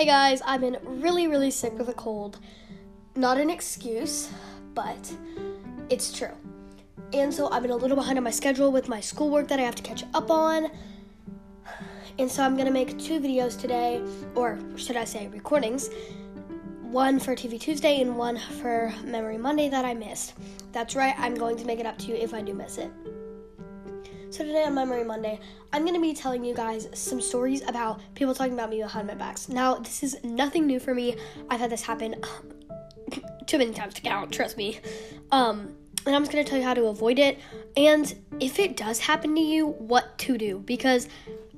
Hey guys, I've been really, really sick with a cold. Not an excuse, but it's true. And so I've been a little behind on my schedule with my schoolwork that I have to catch up on. And so I'm gonna make two videos today, or should I say recordings. One for TV Tuesday and one for Memory Monday that I missed. That's right, I'm going to make it up to you if I do miss it. So today on Memory Monday, I'm going to be telling you guys some stories about people talking about me behind my backs. Now, this is nothing new for me. I've had this happen too many times to count, trust me. Um, and I'm just going to tell you how to avoid it and if it does happen to you, what to do because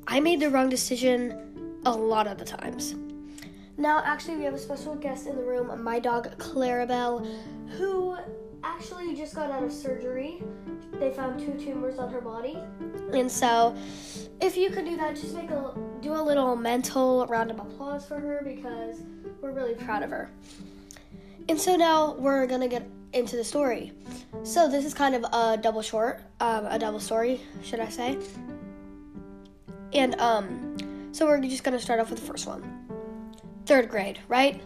I made the wrong decision a lot of the times. Now, actually, we have a special guest in the room, my dog Clarabelle, who actually just got out of surgery. They found two tumors on her body. And so, if you could do that, just make a do a little mental round of applause for her because we're really proud of her. And so now we're gonna get into the story. So this is kind of a double short, um, a double story, should I say? And um, so we're just gonna start off with the first one. Third grade, right?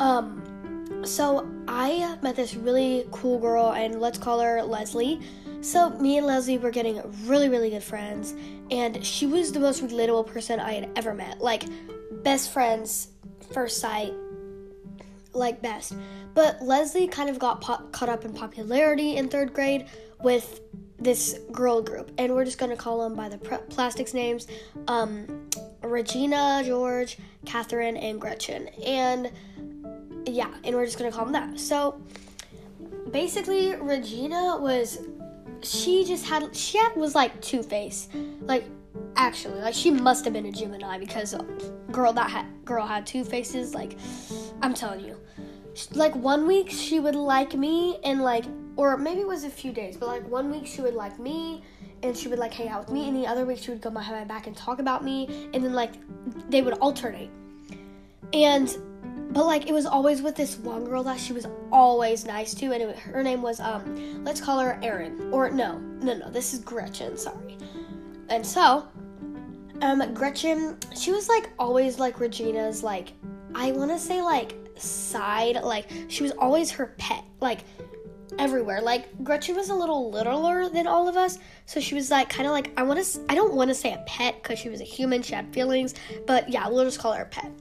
Um, so I met this really cool girl, and let's call her Leslie. So me and Leslie were getting really, really good friends, and she was the most relatable person I had ever met. Like best friends, first sight, like best. But Leslie kind of got caught up in popularity in third grade with this girl group, and we're just gonna call them by the plastics names: um, Regina, George, Catherine, and Gretchen. And yeah, and we're just gonna call them that. So basically, Regina was she just had she had, was like Two Face, like actually like she must have been a Gemini because girl that had, girl had two faces. Like I'm telling you, like one week she would like me and like or maybe it was a few days, but like one week she would like me and she would like hang out with me, and the other week she would go behind my back and talk about me, and then like they would alternate. And but like it was always with this one girl that she was always nice to, and it, her name was um, let's call her Erin, or no, no, no, this is Gretchen. Sorry. And so, um, Gretchen, she was like always like Regina's like I want to say like side, like she was always her pet, like everywhere. Like Gretchen was a little littler than all of us, so she was like kind of like I want to I don't want to say a pet because she was a human, she had feelings, but yeah, we'll just call her a pet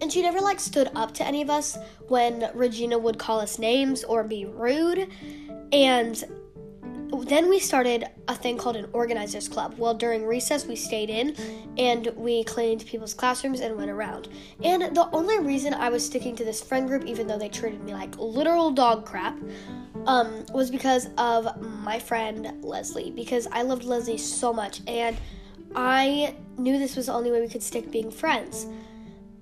and she never like stood up to any of us when Regina would call us names or be rude. And then we started a thing called an organizers club. Well, during recess, we stayed in and we cleaned people's classrooms and went around. And the only reason I was sticking to this friend group, even though they treated me like literal dog crap, um, was because of my friend Leslie. Because I loved Leslie so much, and I knew this was the only way we could stick being friends.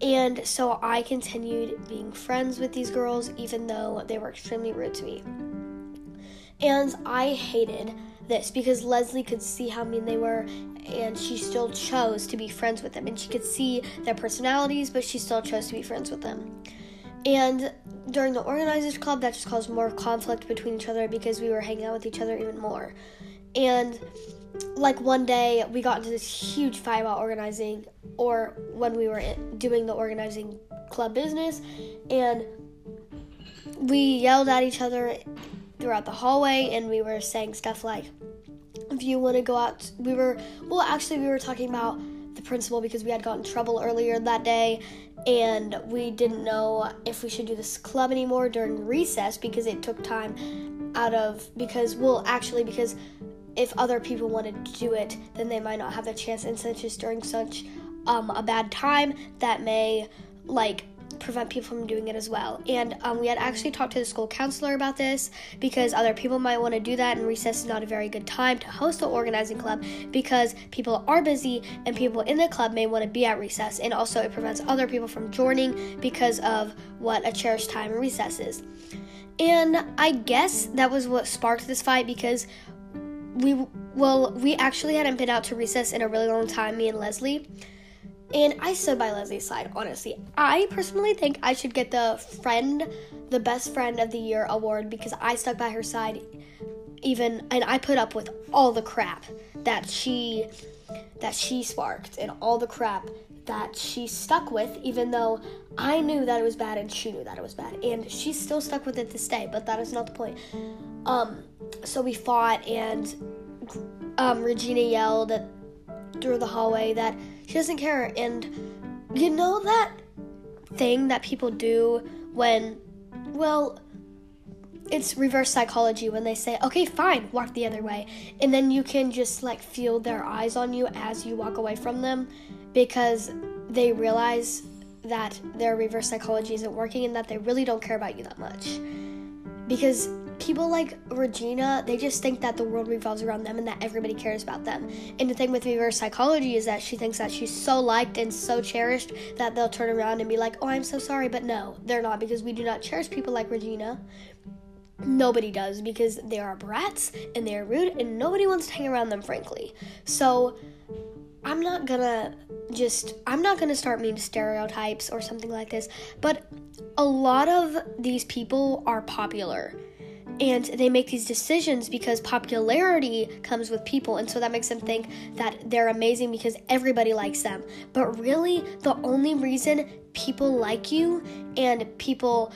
And so I continued being friends with these girls, even though they were extremely rude to me. And I hated this because Leslie could see how mean they were, and she still chose to be friends with them. And she could see their personalities, but she still chose to be friends with them. And during the organizers club, that just caused more conflict between each other because we were hanging out with each other even more. And like one day we got into this huge fight about organizing or when we were doing the organizing club business and we yelled at each other throughout the hallway and we were saying stuff like if you want to go out we were well actually we were talking about the principal because we had gotten trouble earlier that day and we didn't know if we should do this club anymore during recess because it took time out of because well actually because if other people wanted to do it, then they might not have the chance. And since it's during such um, a bad time, that may like prevent people from doing it as well. And um, we had actually talked to the school counselor about this because other people might want to do that, and recess is not a very good time to host the organizing club because people are busy and people in the club may want to be at recess, and also it prevents other people from joining because of what a cherished time recess is. And I guess that was what sparked this fight because we well we actually hadn't been out to recess in a really long time me and leslie. And i stood by leslie's side honestly. I personally think i should get the friend the best friend of the year award because i stuck by her side even and I put up with all the crap that she that she sparked and all the crap that she stuck with even though I knew that it was bad and she knew that it was bad. And she's still stuck with it to stay but that is not the point um so we fought and um Regina yelled at, through the hallway that she doesn't care and you know that thing that people do when well it's reverse psychology when they say, okay, fine, walk the other way. And then you can just like feel their eyes on you as you walk away from them because they realize that their reverse psychology isn't working and that they really don't care about you that much. Because people like Regina, they just think that the world revolves around them and that everybody cares about them. And the thing with reverse psychology is that she thinks that she's so liked and so cherished that they'll turn around and be like, oh, I'm so sorry. But no, they're not because we do not cherish people like Regina. Nobody does because they are brats and they're rude and nobody wants to hang around them, frankly. So I'm not gonna just, I'm not gonna start mean stereotypes or something like this, but a lot of these people are popular and they make these decisions because popularity comes with people and so that makes them think that they're amazing because everybody likes them but really the only reason people like you and people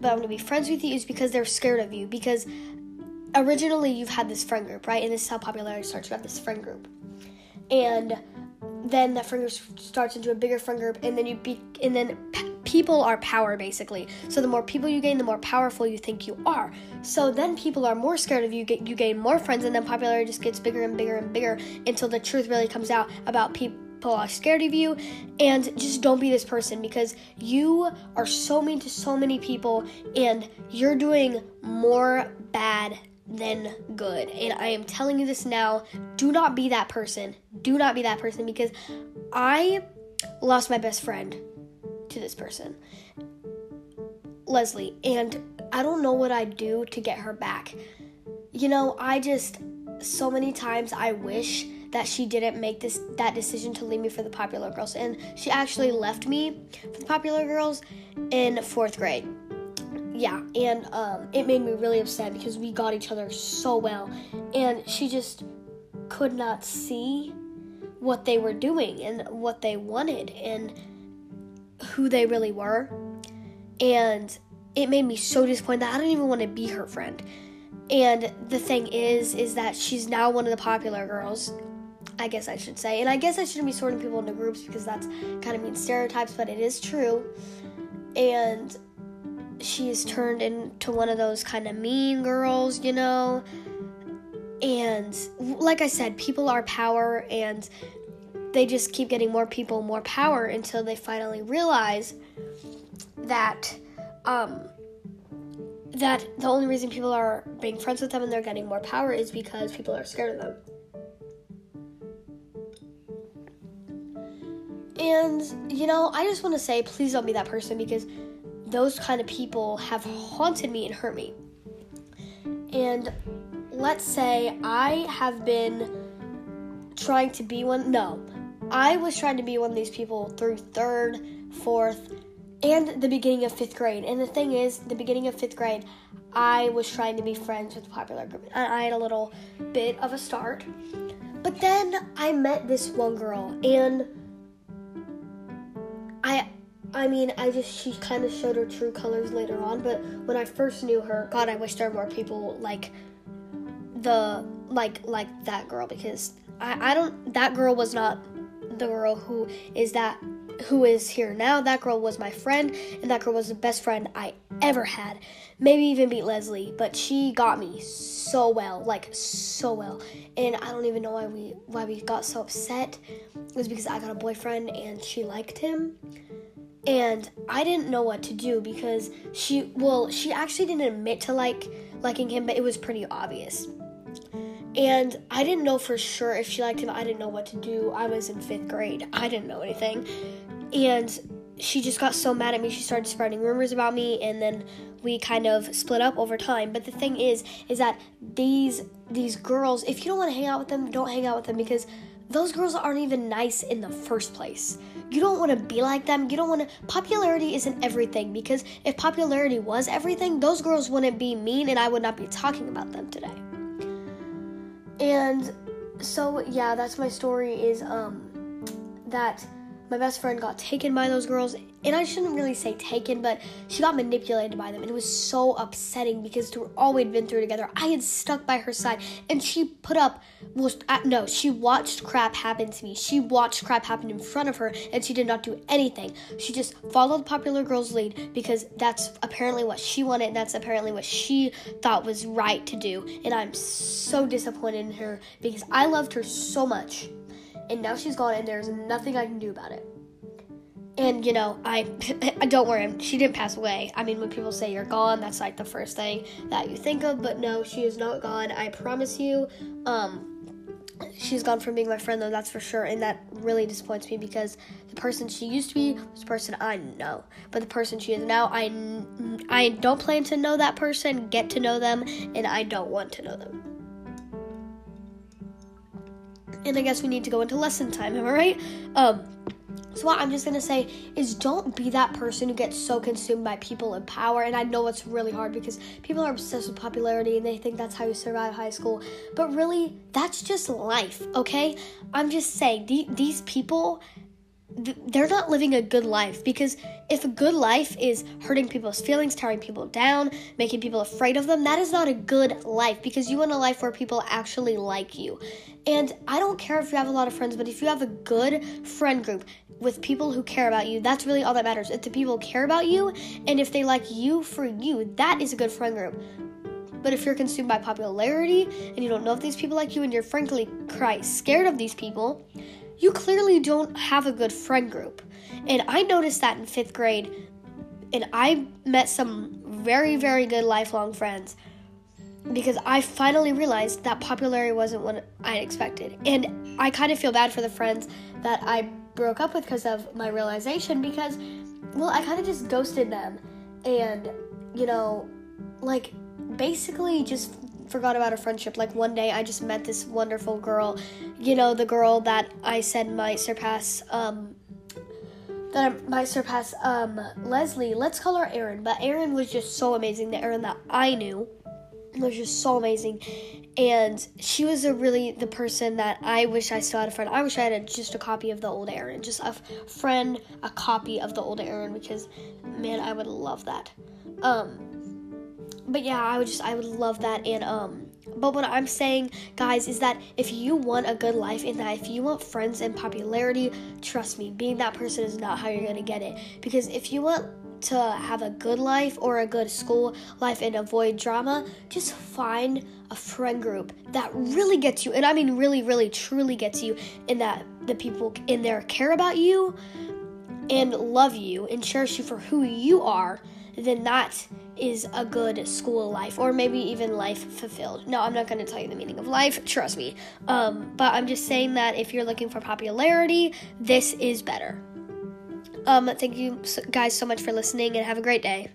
but I'm gonna be friends with you is because they're scared of you. Because originally you've had this friend group, right? And this is how popularity starts. You have this friend group, and then that friend group starts into a bigger friend group, and then you be, and then people are power basically. So the more people you gain, the more powerful you think you are. So then people are more scared of you. You gain more friends, and then popularity just gets bigger and bigger and bigger until the truth really comes out about people people are scared of you and just don't be this person because you are so mean to so many people and you're doing more bad than good. And I am telling you this now. Do not be that person. Do not be that person because I lost my best friend to this person, Leslie, and I don't know what I'd do to get her back. You know, I just so many times I wish that she didn't make this that decision to leave me for the popular girls. And she actually left me for the popular girls in fourth grade. Yeah and um, it made me really upset because we got each other so well. And she just could not see what they were doing and what they wanted. And who they really were and it made me so disappointed that i didn't even want to be her friend and the thing is is that she's now one of the popular girls I guess I should say. And I guess I shouldn't be sorting people into groups because that's kind of mean stereotypes, but it is true. And she is turned into one of those kind of mean girls, you know. And like I said, people are power and they just keep getting more people more power until they finally realize that um that the only reason people are being friends with them and they're getting more power is because people are scared of them. And, you know, I just want to say, please don't be that person because those kind of people have haunted me and hurt me. And let's say I have been trying to be one. No, I was trying to be one of these people through third, fourth, and the beginning of fifth grade. And the thing is, the beginning of fifth grade, I was trying to be friends with the popular group. And I had a little bit of a start. But then I met this one girl, and I I mean, I just she kind of showed her true colors later on, but when I first knew her, God, I wish there were more people like the like like that girl because I I don't that girl was not the girl who is that who is here now. That girl was my friend, and that girl was the best friend I ever had. Maybe even beat Leslie, but she got me so well, like so well. And I don't even know why we why we got so upset. It was because I got a boyfriend and she liked him. And I didn't know what to do because she well, she actually didn't admit to like liking him, but it was pretty obvious. And I didn't know for sure if she liked him. I didn't know what to do. I was in fifth grade. I didn't know anything. And she just got so mad at me. She started spreading rumors about me, and then we kind of split up over time. But the thing is, is that these these girls, if you don't want to hang out with them, don't hang out with them because those girls aren't even nice in the first place. You don't want to be like them. You don't want to. Popularity isn't everything because if popularity was everything, those girls wouldn't be mean, and I would not be talking about them today. And so yeah, that's my story is um that my best friend got taken by those girls and I shouldn't really say taken, but she got manipulated by them. And it was so upsetting because through all we'd been through together, I had stuck by her side. And she put up, well, uh, no, she watched crap happen to me. She watched crap happen in front of her, and she did not do anything. She just followed popular girl's lead because that's apparently what she wanted, and that's apparently what she thought was right to do. And I'm so disappointed in her because I loved her so much. And now she's gone, and there's nothing I can do about it. And you know i don't worry she didn't pass away. I mean when people say you're gone that's like the first thing that you think of but no she is not gone. I promise you um she's gone from being my friend though that's for sure and that really disappoints me because the person she used to be was the person i know. But the person she is now i i don't plan to know that person get to know them and i don't want to know them and i guess we need to go into lesson time am i right um so what I'm just gonna say is don't be that person who gets so consumed by people in power. And I know it's really hard because people are obsessed with popularity and they think that's how you survive high school. But really, that's just life, okay? I'm just saying these people they're not living a good life because if a good life is hurting people's feelings, tearing people down, making people afraid of them, that is not a good life because you want a life where people actually like you. And I don't care if you have a lot of friends, but if you have a good friend group with people who care about you, that's really all that matters. If the people care about you and if they like you for you, that is a good friend group. But if you're consumed by popularity and you don't know if these people like you and you're frankly quite scared of these people, you clearly don't have a good friend group. And I noticed that in fifth grade, and I met some very, very good lifelong friends because I finally realized that popularity wasn't what I expected. And I kind of feel bad for the friends that I broke up with because of my realization because, well, I kind of just ghosted them. And, you know, like, basically just forgot about our friendship. Like one day I just met this wonderful girl, you know, the girl that I said might surpass um that I might surpass um Leslie. Let's call her Erin. But Erin was just so amazing. The Erin that I knew was just so amazing. And she was a really the person that I wish I still had a friend. I wish I had a, just a copy of the old Erin, just a friend, a copy of the old Erin, because man, I would love that. Um, but yeah, I would just I would love that and um but what I'm saying, guys, is that if you want a good life and that if you want friends and popularity, trust me, being that person is not how you're gonna get it. Because if you want to have a good life or a good school life and avoid drama, just find a friend group that really gets you, and I mean really, really, truly gets you, and that the people in there care about you and love you and cherish you for who you are, then that is a good school life or maybe even life fulfilled. No, I'm not going to tell you the meaning of life, trust me. Um, but I'm just saying that if you're looking for popularity, this is better. Um, thank you guys so much for listening and have a great day.